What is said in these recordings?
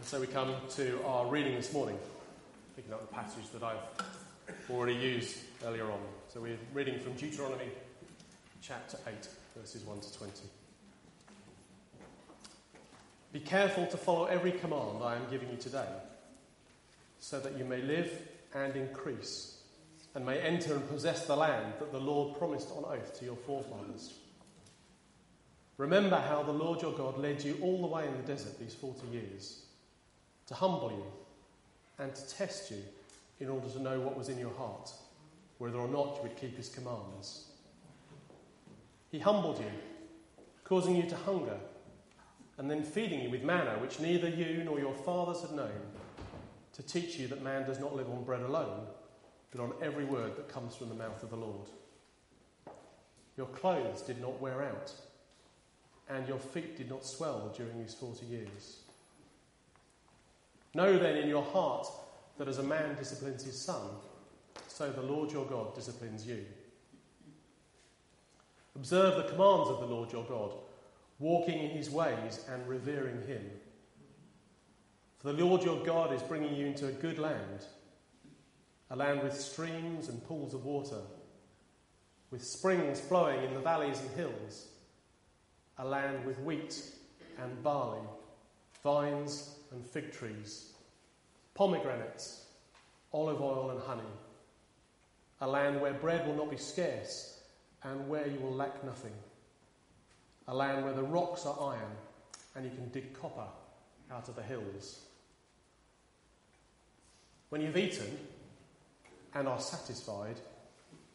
And so we come to our reading this morning, picking up the passage that I've already used earlier on. So we're reading from Deuteronomy chapter 8, verses 1 to 20. Be careful to follow every command I am giving you today, so that you may live and increase, and may enter and possess the land that the Lord promised on oath to your forefathers. Remember how the Lord your God led you all the way in the desert these 40 years to humble you and to test you in order to know what was in your heart, whether or not you would keep his commands. He humbled you, causing you to hunger, and then feeding you with manna, which neither you nor your fathers had known, to teach you that man does not live on bread alone, but on every word that comes from the mouth of the Lord. Your clothes did not wear out, and your feet did not swell during these forty years. Know then in your heart that as a man disciplines his son, so the Lord your God disciplines you. Observe the commands of the Lord your God, walking in his ways and revering him. For the Lord your God is bringing you into a good land, a land with streams and pools of water, with springs flowing in the valleys and hills, a land with wheat and barley, vines and fig trees, pomegranates, olive oil and honey, a land where bread will not be scarce and where you will lack nothing, a land where the rocks are iron and you can dig copper out of the hills. When you've eaten and are satisfied,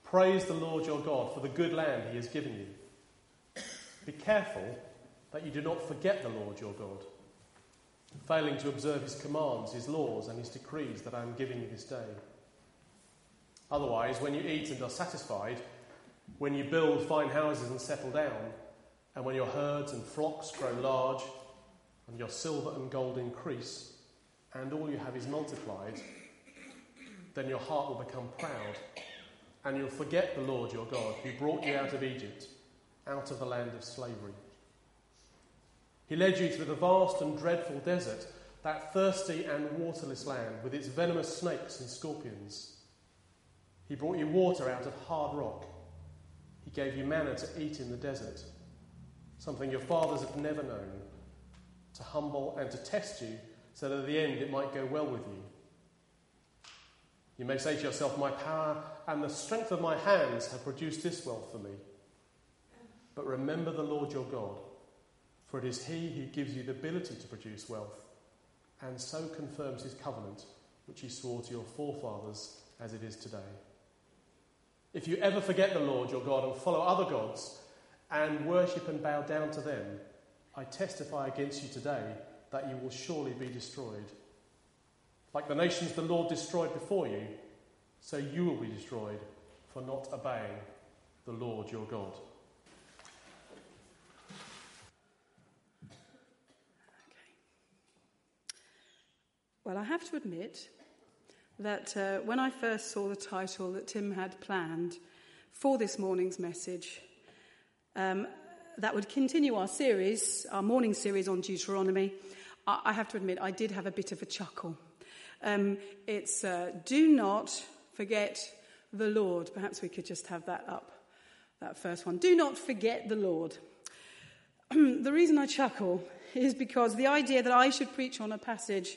praise the Lord your God for the good land he has given you. Be careful that you do not forget the Lord your God failing to observe his commands, his laws, and his decrees that I am giving you this day. Otherwise, when you eat and are satisfied, when you build fine houses and settle down, and when your herds and flocks grow large, and your silver and gold increase, and all you have is multiplied, then your heart will become proud, and you'll forget the Lord your God, who brought you out of Egypt, out of the land of slavery. He led you through the vast and dreadful desert, that thirsty and waterless land with its venomous snakes and scorpions. He brought you water out of hard rock. He gave you manna to eat in the desert, something your fathers have never known, to humble and to test you so that at the end it might go well with you. You may say to yourself, My power and the strength of my hands have produced this wealth for me. But remember the Lord your God for it is he who gives you the ability to produce wealth, and so confirms his covenant, which he swore to your forefathers as it is today. If you ever forget the Lord your God and follow other gods, and worship and bow down to them, I testify against you today that you will surely be destroyed. Like the nations the Lord destroyed before you, so you will be destroyed for not obeying the Lord your God. Well, I have to admit that uh, when I first saw the title that Tim had planned for this morning's message, um, that would continue our series, our morning series on Deuteronomy, I, I have to admit I did have a bit of a chuckle. Um, it's uh, Do Not Forget the Lord. Perhaps we could just have that up, that first one. Do not forget the Lord. the reason I chuckle is because the idea that I should preach on a passage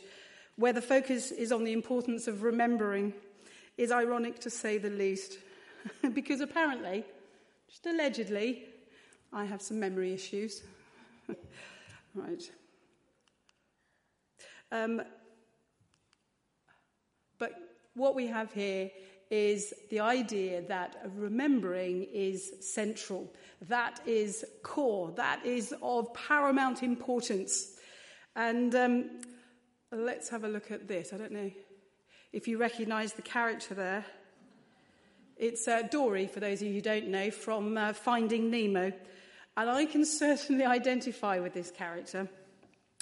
where the focus is on the importance of remembering, is ironic to say the least. because apparently, just allegedly, I have some memory issues. right. Um, but what we have here is the idea that remembering is central, that is core, that is of paramount importance. And um, Let's have a look at this. I don't know if you recognize the character there. It's uh, Dory, for those of you who don't know, from uh, Finding Nemo. And I can certainly identify with this character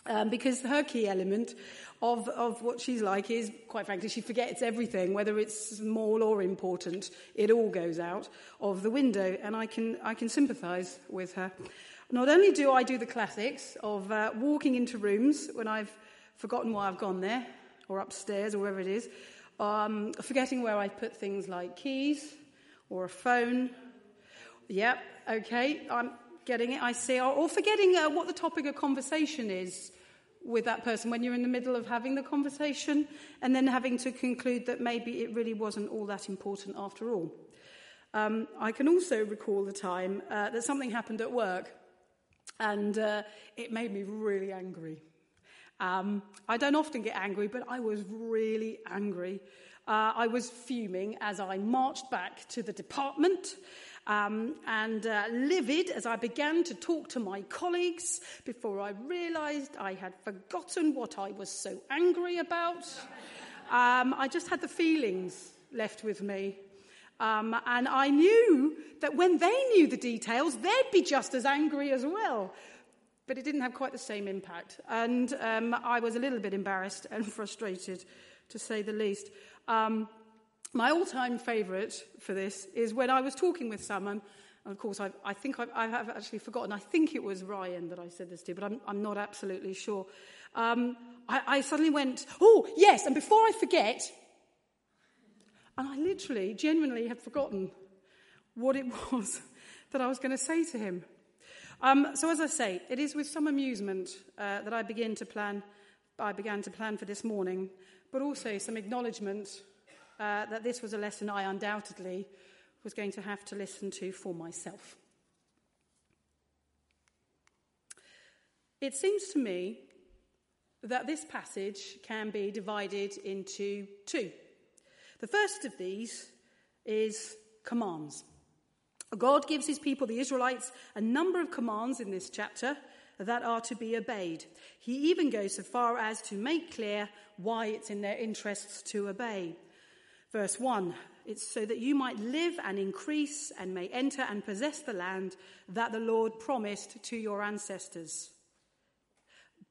um, because her key element of, of what she's like is, quite frankly, she forgets everything, whether it's small or important. It all goes out of the window, and I can, I can sympathize with her. Not only do I do the classics of uh, walking into rooms when I've forgotten why I've gone there, or upstairs, or wherever it is. Um, forgetting where I put things like keys or a phone. Yep, okay, I'm getting it, I see. Or, or forgetting uh, what the topic of conversation is with that person when you're in the middle of having the conversation and then having to conclude that maybe it really wasn't all that important after all. Um, I can also recall the time uh, that something happened at work and uh, it made me really angry. Um, I don't often get angry, but I was really angry. Uh, I was fuming as I marched back to the department um, and uh, livid as I began to talk to my colleagues before I realized I had forgotten what I was so angry about. Um, I just had the feelings left with me. Um, and I knew that when they knew the details, they'd be just as angry as well. But it didn't have quite the same impact. And um, I was a little bit embarrassed and frustrated, to say the least. Um, my all time favourite for this is when I was talking with someone, and of course, I've, i think I've, I have actually forgotten. I think it was Ryan that I said this to, but I'm, I'm not absolutely sure. Um, I, I suddenly went, Oh, yes, and before I forget, and I literally, genuinely had forgotten what it was that I was going to say to him. Um, so, as I say, it is with some amusement uh, that I begin to plan. I began to plan for this morning, but also some acknowledgement uh, that this was a lesson I undoubtedly was going to have to listen to for myself. It seems to me that this passage can be divided into two. The first of these is commands. God gives his people, the Israelites, a number of commands in this chapter that are to be obeyed. He even goes so far as to make clear why it's in their interests to obey. Verse 1 it's so that you might live and increase and may enter and possess the land that the Lord promised to your ancestors.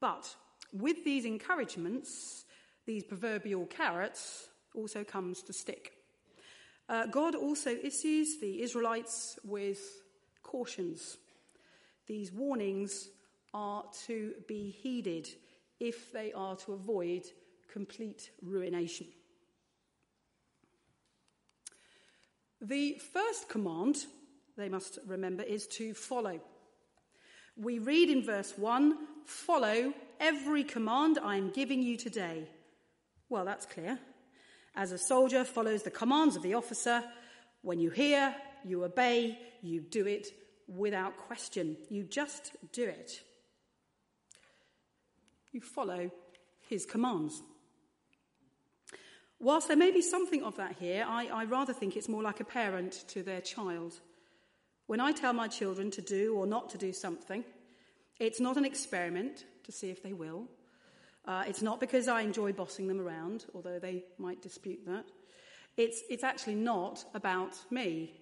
But with these encouragements, these proverbial carrots, also comes the stick. Uh, God also issues the Israelites with cautions. These warnings are to be heeded if they are to avoid complete ruination. The first command, they must remember, is to follow. We read in verse 1 Follow every command I am giving you today. Well, that's clear. As a soldier follows the commands of the officer, when you hear, you obey, you do it without question. You just do it. You follow his commands. Whilst there may be something of that here, I, I, rather think it's more like a parent to their child. When I tell my children to do or not to do something, it's not an experiment to see if they will. Uh, it's not because I enjoy bossing them around, although they might dispute that. It's, it's actually not about me.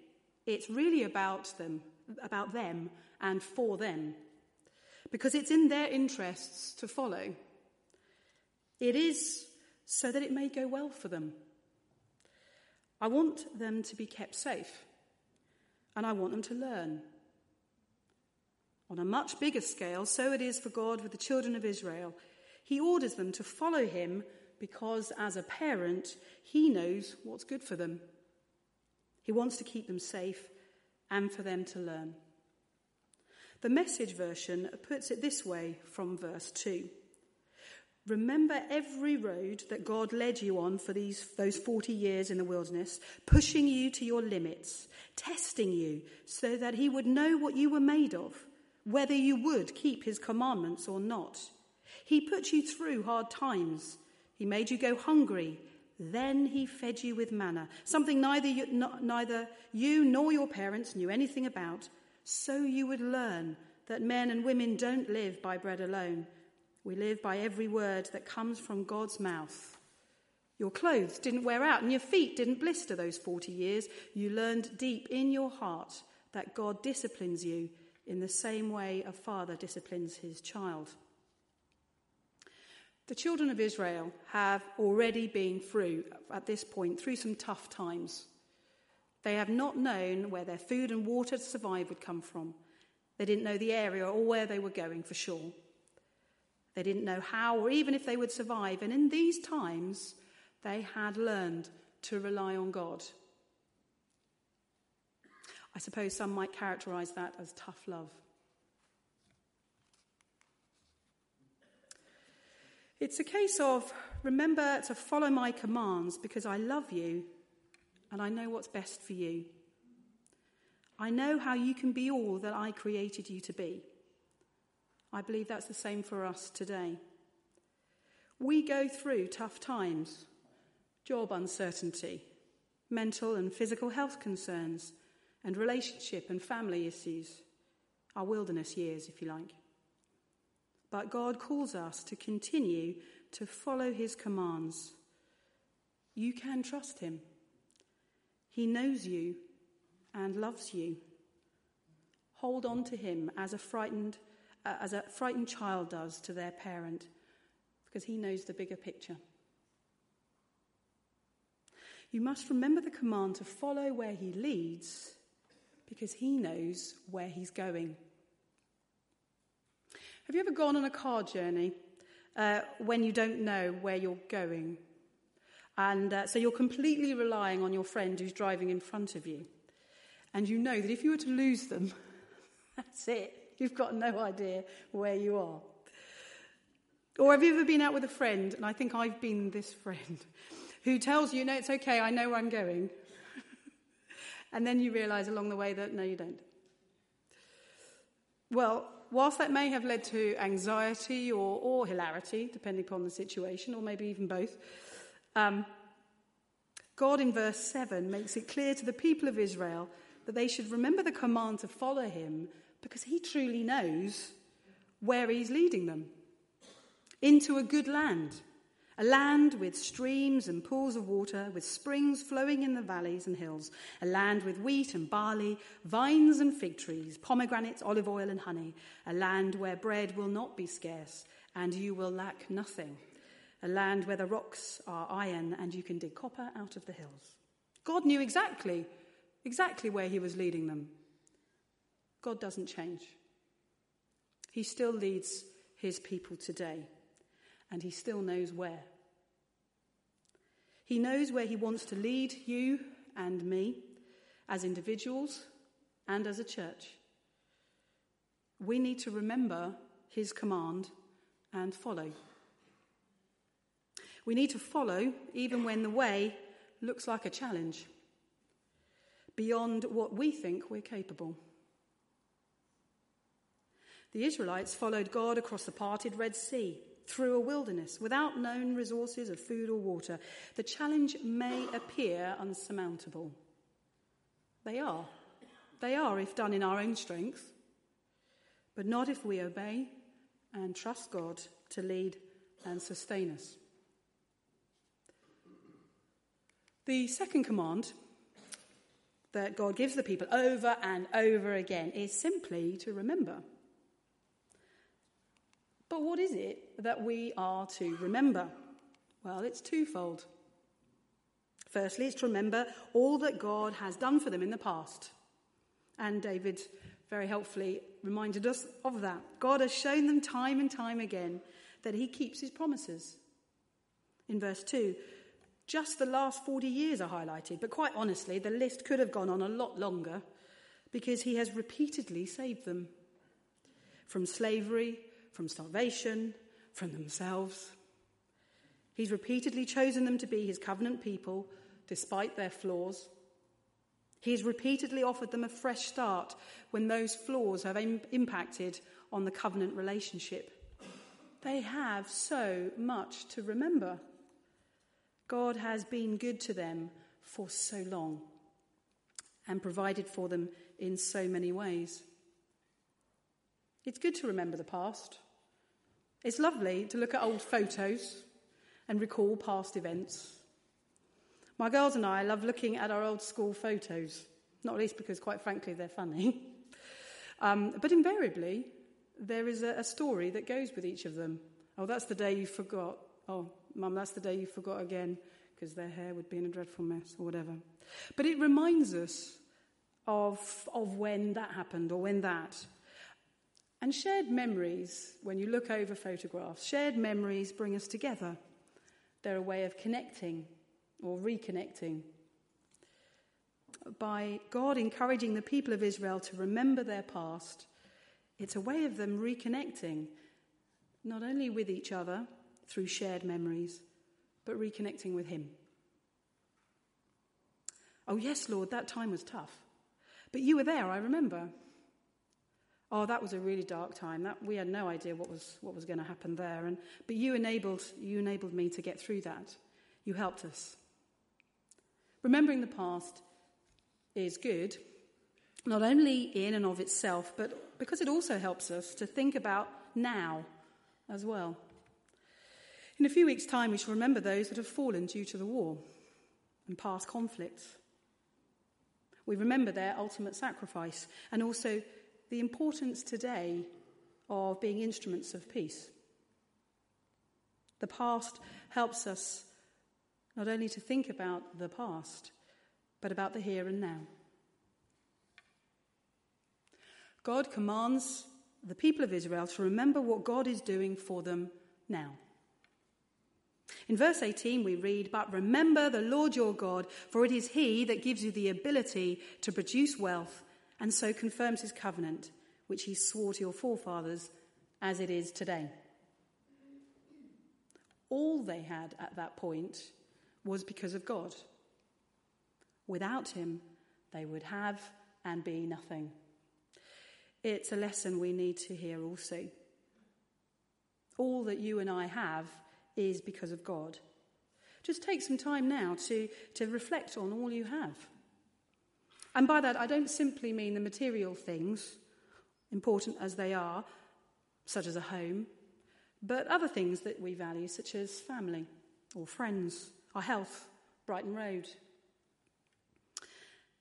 It's really about them, about them and for them. Because it's in their interests to follow. It is so that it may go well for them. I want them to be kept safe, and I want them to learn. On a much bigger scale, so it is for God with the children of Israel. He orders them to follow him because, as a parent, he knows what's good for them. He wants to keep them safe and for them to learn. The message version puts it this way from verse 2 Remember every road that God led you on for these, those 40 years in the wilderness, pushing you to your limits, testing you so that he would know what you were made of, whether you would keep his commandments or not. He put you through hard times. He made you go hungry. Then he fed you with manna, something neither you, neither you nor your parents knew anything about, so you would learn that men and women don't live by bread alone. We live by every word that comes from God's mouth. Your clothes didn't wear out and your feet didn't blister those 40 years. You learned deep in your heart that God disciplines you in the same way a father disciplines his child. The children of Israel have already been through, at this point, through some tough times. They have not known where their food and water to survive would come from. They didn't know the area or where they were going for sure. They didn't know how or even if they would survive. And in these times, they had learned to rely on God. I suppose some might characterize that as tough love. It's a case of remember to follow my commands because I love you and I know what's best for you. I know how you can be all that I created you to be. I believe that's the same for us today. We go through tough times, job uncertainty, mental and physical health concerns, and relationship and family issues, our wilderness years, if you like. But God calls us to continue to follow his commands. You can trust him. He knows you and loves you. Hold on to him as a frightened uh, as a frightened child does to their parent, because he knows the bigger picture. You must remember the command to follow where he leads, because he knows where he's going. Have you ever gone on a car journey uh, when you don't know where you're going? And uh, so you're completely relying on your friend who's driving in front of you. And you know that if you were to lose them, that's it. You've got no idea where you are. Or have you ever been out with a friend, and I think I've been this friend, who tells you, no, it's okay, I know where I'm going. and then you realize along the way that, no, you don't. Well, whilst that may have led to anxiety or, or hilarity, depending upon the situation, or maybe even both, um, God in verse 7 makes it clear to the people of Israel that they should remember the command to follow him because he truly knows where he's leading them. Into a good land, a land with streams and pools of water, with springs flowing in the valleys and hills, a land with wheat and barley, vines and fig trees, pomegranates, olive oil and honey, a land where bread will not be scarce and you will lack nothing, a land where the rocks are iron and you can dig copper out of the hills. God knew exactly, exactly where he was leading them. God doesn't change. He still leads his people today, and he still knows where. He knows where he wants to lead you and me as individuals and as a church. We need to remember his command and follow. We need to follow even when the way looks like a challenge, beyond what we think we're capable. The Israelites followed God across the parted Red Sea, through a wilderness, without known resources of food or water. The challenge may appear unsurmountable. They are. They are if done in our own strength, but not if we obey and trust God to lead and sustain us. The second command that God gives the people over and over again is simply to remember. But what is it that we are to remember? Well, it's twofold. Firstly, it's to remember all that God has done for them in the past. And David very helpfully reminded us of that. God has shown them time and time again that he keeps his promises. In verse 2, just the last 40 years are highlighted, but quite honestly, the list could have gone on a lot longer because he has repeatedly saved them from slavery, from starvation, from themselves. He's repeatedly chosen them to be his covenant people despite their flaws. He's repeatedly offered them a fresh start when those flaws have Im- impacted on the covenant relationship. They have so much to remember. God has been good to them for so long and provided for them in so many ways. It's good to remember the past. It's lovely to look at old photos and recall past events. My girls and I love looking at our old school photos, not least because, quite frankly, they're funny. um, but invariably, there is a, a story that goes with each of them. Oh, that's the day you forgot. Oh, mum, that's the day you forgot again because their hair would be in a dreadful mess or whatever. But it reminds us of, of when that happened or when that. And shared memories, when you look over photographs, shared memories bring us together. They're a way of connecting or reconnecting. By God encouraging the people of Israel to remember their past, it's a way of them reconnecting, not only with each other through shared memories, but reconnecting with Him. Oh, yes, Lord, that time was tough. But you were there, I remember. Oh, that was a really dark time. That, we had no idea what was, what was going to happen there. And, but you enabled, you enabled me to get through that. You helped us. Remembering the past is good, not only in and of itself, but because it also helps us to think about now as well. In a few weeks' time, we shall remember those that have fallen due to the war and past conflicts. We remember their ultimate sacrifice and also the importance today of being instruments of peace. The past helps us not only to think about the past, but about the here and now. God commands the people of Israel to remember what God is doing for them now. In verse 18, we read, But remember the Lord your God, for it is he that gives you the ability to produce wealth, and so confirms his covenant, which he swore to your forefathers, as it is today. All they had at that point was because of God. Without him, they would have and be nothing. It's a lesson we need to hear also. All that you and I have is because of God. Just take some time now to, to reflect on all you have. And by that, I don't simply mean the material things, important as they are, such as a home, but other things that we value, such as family or friends, our health, Brighton Road.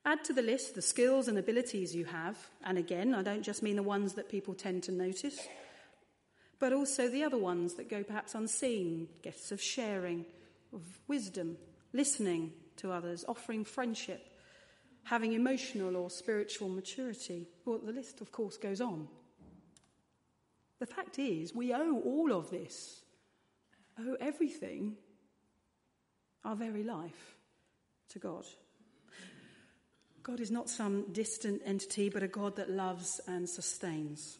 Add to the list the skills and abilities you have, and again, I don't just mean the ones that people tend to notice but also the other ones that go perhaps unseen gifts of sharing, of wisdom, listening to others, offering friendship, having emotional or spiritual maturity. Well, the list, of course, goes on. The fact is, we owe all of this, owe everything, our very life, to God. God is not some distant entity, but a God that loves and sustains.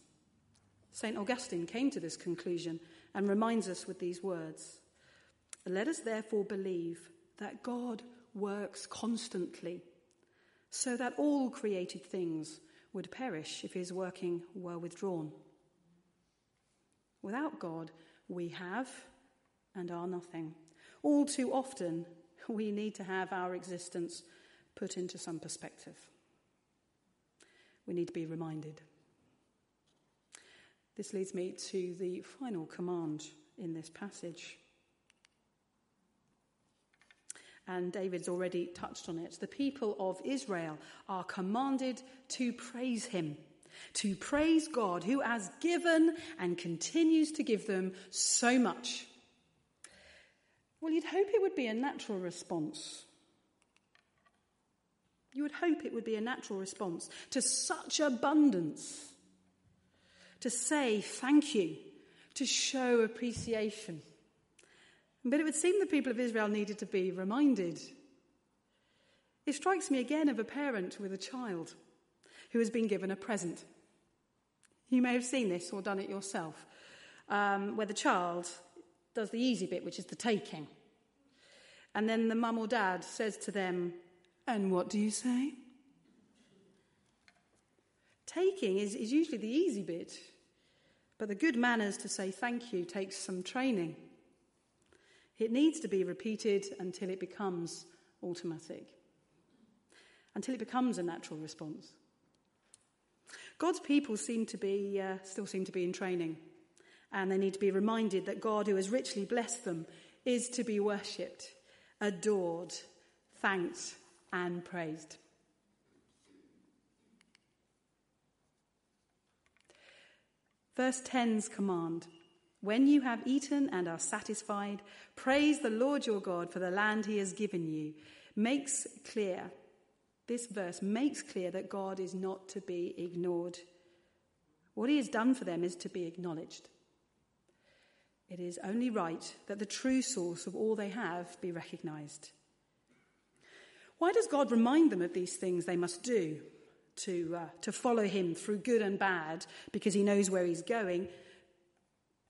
St. Augustine came to this conclusion and reminds us with these words Let us therefore believe that God works constantly, so that all created things would perish if his working were withdrawn. Without God, we have and are nothing. All too often, we need to have our existence put into some perspective. We need to be reminded. This leads me to the final command in this passage. And David's already touched on it. The people of Israel are commanded to praise him, to praise God who has given and continues to give them so much. Well, you'd hope it would be a natural response. You would hope it would be a natural response to such abundance to say thank you, to show appreciation. But it would seem the people of Israel needed to be reminded. It strikes me again of a parent with a child who has been given a present. You may have seen this or done it yourself, um, where the child does the easy bit, which is the taking. And then the mum or dad says to them, And what do you say? Taking is, is usually the easy bit. But the good manners to say thank you takes some training. It needs to be repeated until it becomes automatic, until it becomes a natural response. God's people seem to be, uh, still seem to be in training, and they need to be reminded that God, who has richly blessed them, is to be worshipped, adored, thanked, and praised. Verse 10's command When you have eaten and are satisfied, praise the Lord your God for the land he has given you. Makes clear, this verse makes clear that God is not to be ignored. What he has done for them is to be acknowledged. It is only right that the true source of all they have be recognized. Why does God remind them of these things they must do to, uh, to follow him through good and bad because he knows where he's going?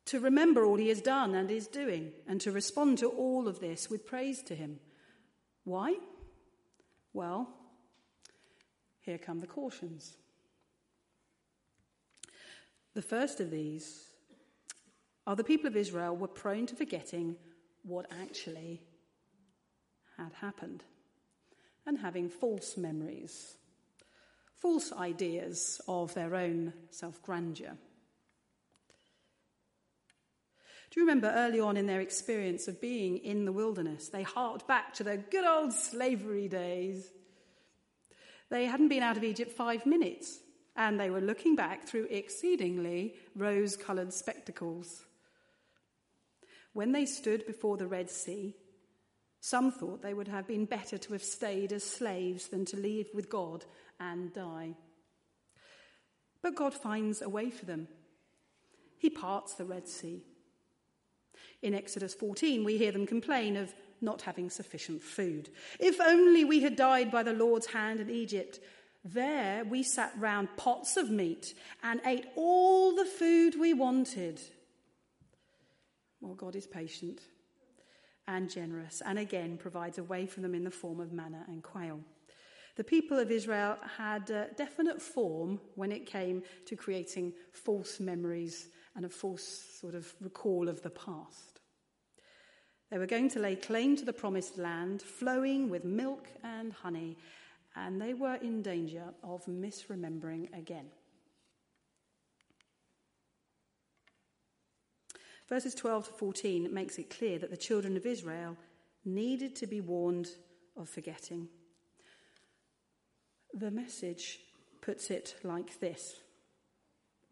To remember all he has done and is doing, and to respond to all of this with praise to him. Why? Well, here come the cautions. The first of these are the people of Israel were prone to forgetting what actually had happened and having false memories, false ideas of their own self grandeur. Do you remember early on in their experience of being in the wilderness, they harked back to their good old slavery days? They hadn't been out of Egypt five minutes, and they were looking back through exceedingly rose coloured spectacles. When they stood before the Red Sea, some thought they would have been better to have stayed as slaves than to leave with God and die. But God finds a way for them. He parts the Red Sea. In Exodus 14, we hear them complain of not having sufficient food. If only we had died by the Lord's hand in Egypt. There we sat round pots of meat and ate all the food we wanted. Well, God is patient and generous and again provides a way for them in the form of manna and quail. The people of Israel had definite form when it came to creating false memories and a false sort of recall of the past. They were going to lay claim to the promised land, flowing with milk and honey, and they were in danger of misremembering again. Verses 12 to 14 makes it clear that the children of Israel needed to be warned of forgetting. The message puts it like this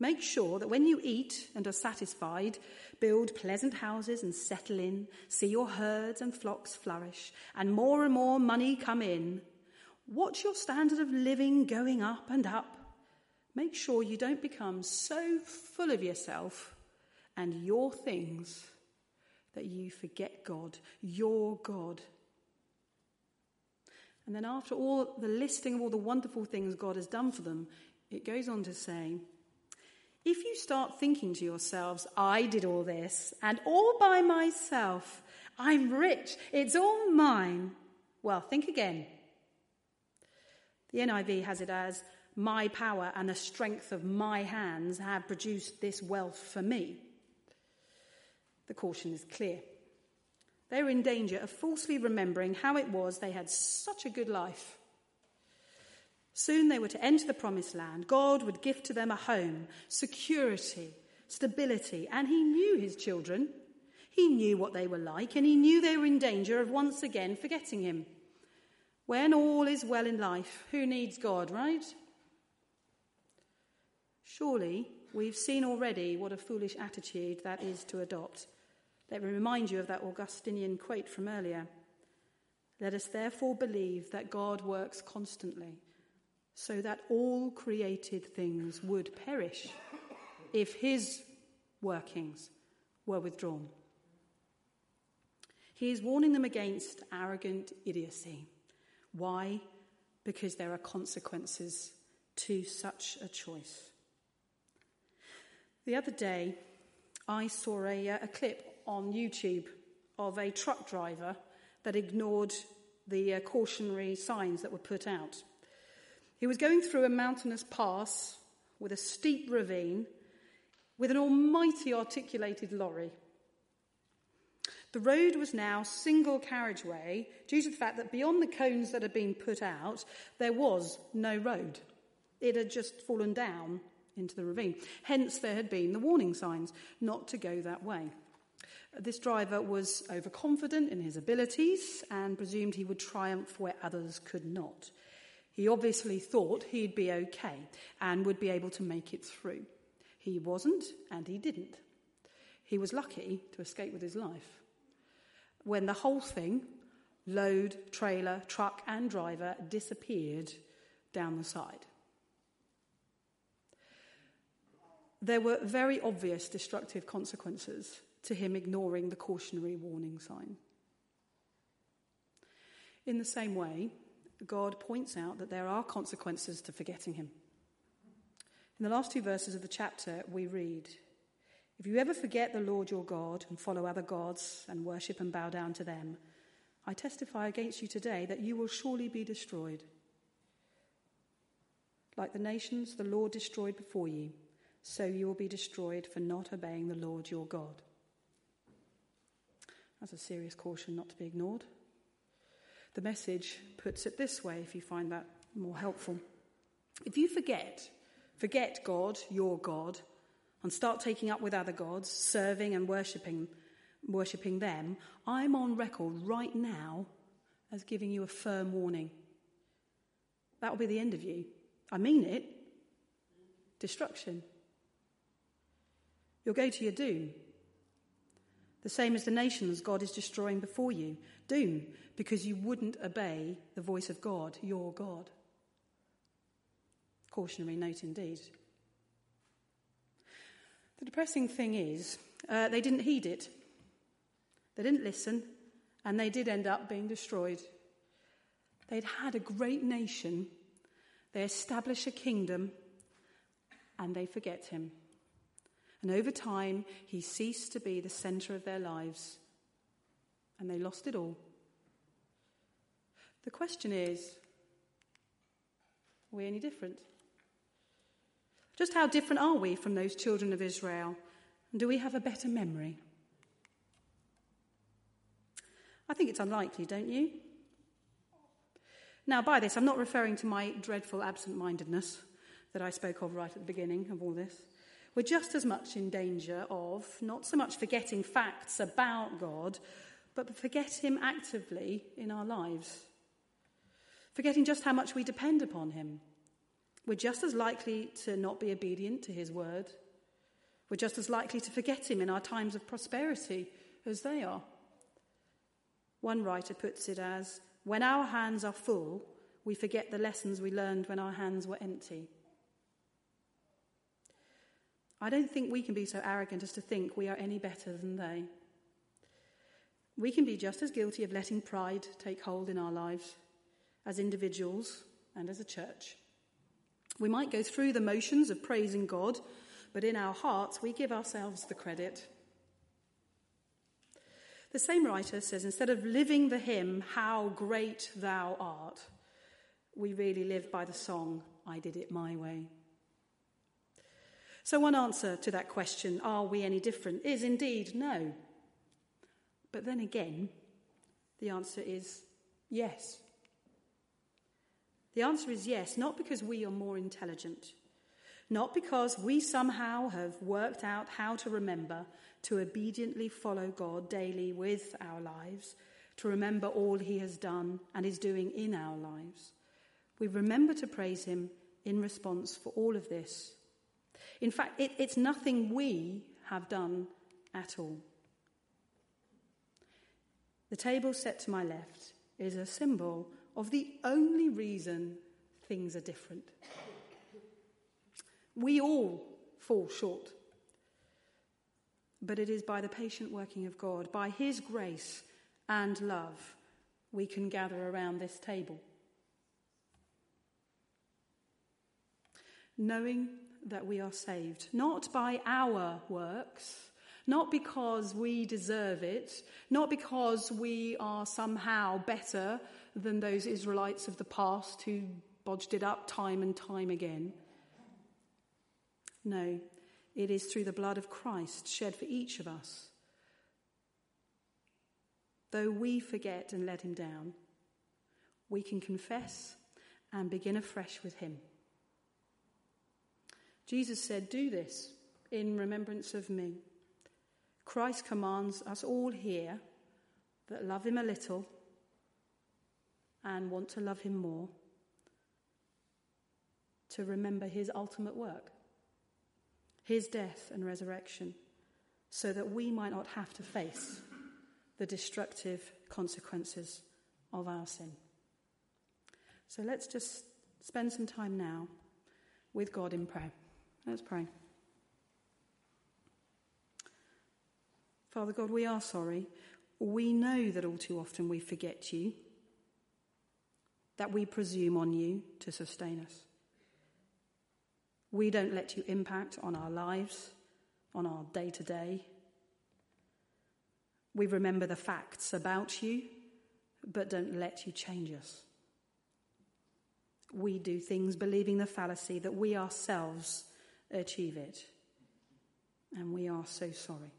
Make sure that when you eat and are satisfied, build pleasant houses and settle in, see your herds and flocks flourish, and more and more money come in. Watch your standard of living going up and up. Make sure you don't become so full of yourself and your things that you forget God, your God. And then, after all the listing of all the wonderful things God has done for them, it goes on to say, if you start thinking to yourselves, I did all this, and all by myself, I'm rich, it's all mine, well, think again. The NIV has it as, My power and the strength of my hands have produced this wealth for me. The caution is clear. They're in danger of falsely remembering how it was they had such a good life Soon they were to enter the promised land. God would give to them a home, security, stability, and he knew his children. He knew what they were like, and he knew they were in danger of once again forgetting him. When all is well in life, who needs God, right? Surely we've seen already what a foolish attitude that is to adopt. Let me remind you of that Augustinian quote from earlier. Let us therefore believe that God works constantly so that all created things would perish if his workings were withdrawn. He is warning them against arrogant idiocy. Why? Because there are consequences to such a choice. The other day, I saw a, a clip on YouTube of a truck driver that ignored the uh, cautionary signs that were put out. He was going through a mountainous pass with a steep ravine with an almighty articulated lorry. The road was now single carriageway due to the fact that beyond the cones that had been put out, there was no road. It had just fallen down into the ravine. Hence, there had been the warning signs not to go that way. This driver was overconfident in his abilities and presumed he would triumph where others could not. He obviously thought he'd be okay and would be able to make it through. He wasn't, and he didn't. He was lucky to escape with his life. When the whole thing, load, trailer, truck, and driver, disappeared down the side. there were very obvious destructive consequences to him ignoring the cautionary warning sign. In the same way, God points out that there are consequences to forgetting him. In the last two verses of the chapter, we read If you ever forget the Lord your God and follow other gods and worship and bow down to them, I testify against you today that you will surely be destroyed. Like the nations the Lord destroyed before you, so you will be destroyed for not obeying the Lord your God. That's a serious caution not to be ignored. The message puts it this way, if you find that more helpful. If you forget, forget God, your God, and start taking up with other gods, serving and worshipping, worshipping them, I'm on record right now as giving you a firm warning. That will be the end of you. I mean it. Destruction. You'll go to your doom. The same as the nations God is destroying before you. Doom, because you wouldn't obey the voice of God, your God. Cautionary note indeed. The depressing thing is, uh, they didn't heed it. They didn't listen, and they did end up being destroyed. They'd had a great nation, they establish a kingdom, and they forget him. And over time, he ceased to be the center of their lives, and they lost it all. The question is are we any different? Just how different are we from those children of Israel? And do we have a better memory? I think it's unlikely, don't you? Now, by this, I'm not referring to my dreadful absent mindedness that I spoke of right at the beginning of all this. We're just as much in danger of not so much forgetting facts about God, but forget Him actively in our lives. Forgetting just how much we depend upon Him. We're just as likely to not be obedient to His word. We're just as likely to forget Him in our times of prosperity as they are. One writer puts it as when our hands are full, we forget the lessons we learned when our hands were empty. I don't think we can be so arrogant as to think we are any better than they. We can be just as guilty of letting pride take hold in our lives as individuals and as a church. We might go through the motions of praising God, but in our hearts we give ourselves the credit the same writer says instead of living the hymn, How Great Thou Art, we really live by the song, I Did It My Way. So, one answer to that question, Are we any different? is indeed no. But then again, the answer is yes. The answer is yes, not because we are more intelligent, not because we somehow have worked out how to remember to obediently follow God daily with our lives, to remember all He has done and is doing in our lives. We remember to praise Him in response for all of this. In fact, it, it's nothing we have done at all. The table set to my left is a symbol of the only reason things are different. We all fall short but it is by the patient working of God, by His grace and love, we can gather around this table. Knowing that we are saved, not by our works, not because we deserve it, not because we are somehow better than those Israelites of the past who bodged it up time and time again. No, it is through the blood of Christ shed for each of us. Though we forget and let him down, we can confess and begin afresh with him. Jesus said, Do this in remembrance of me. Christ commands us all here that love him a little and want to love him more to remember his ultimate work his death and resurrection, so that we might not have to face the destructive consequences of our sin. So let's just spend some time now with God in prayer. Let's pray. Father God, we are sorry. We know that all too often we forget you, that we presume on you to sustain us. We don't let you impact on our lives, on our day to day. We remember the facts about you, but don't let you change us. We do things believing the fallacy that we ourselves achieve it. And we are so sorry.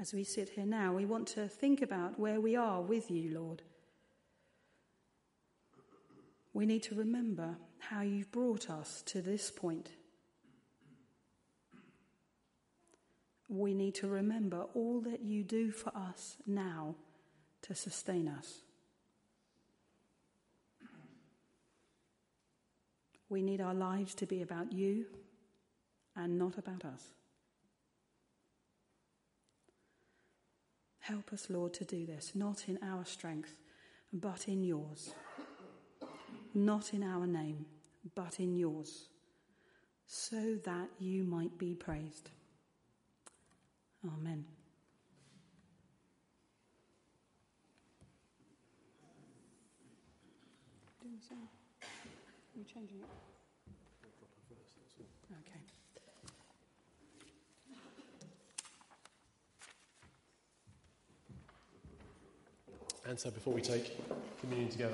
As we sit here now, we want to think about where we are with you, Lord. We need to remember how you've brought us to this point. We need to remember all that you do for us now to sustain us. We need our lives to be about you and not about us. Help us, Lord, to do this, not in our strength, but in yours. Not in our name, but in yours, so that you might be praised. Amen. The you changing it? Okay. And so before we take communion together,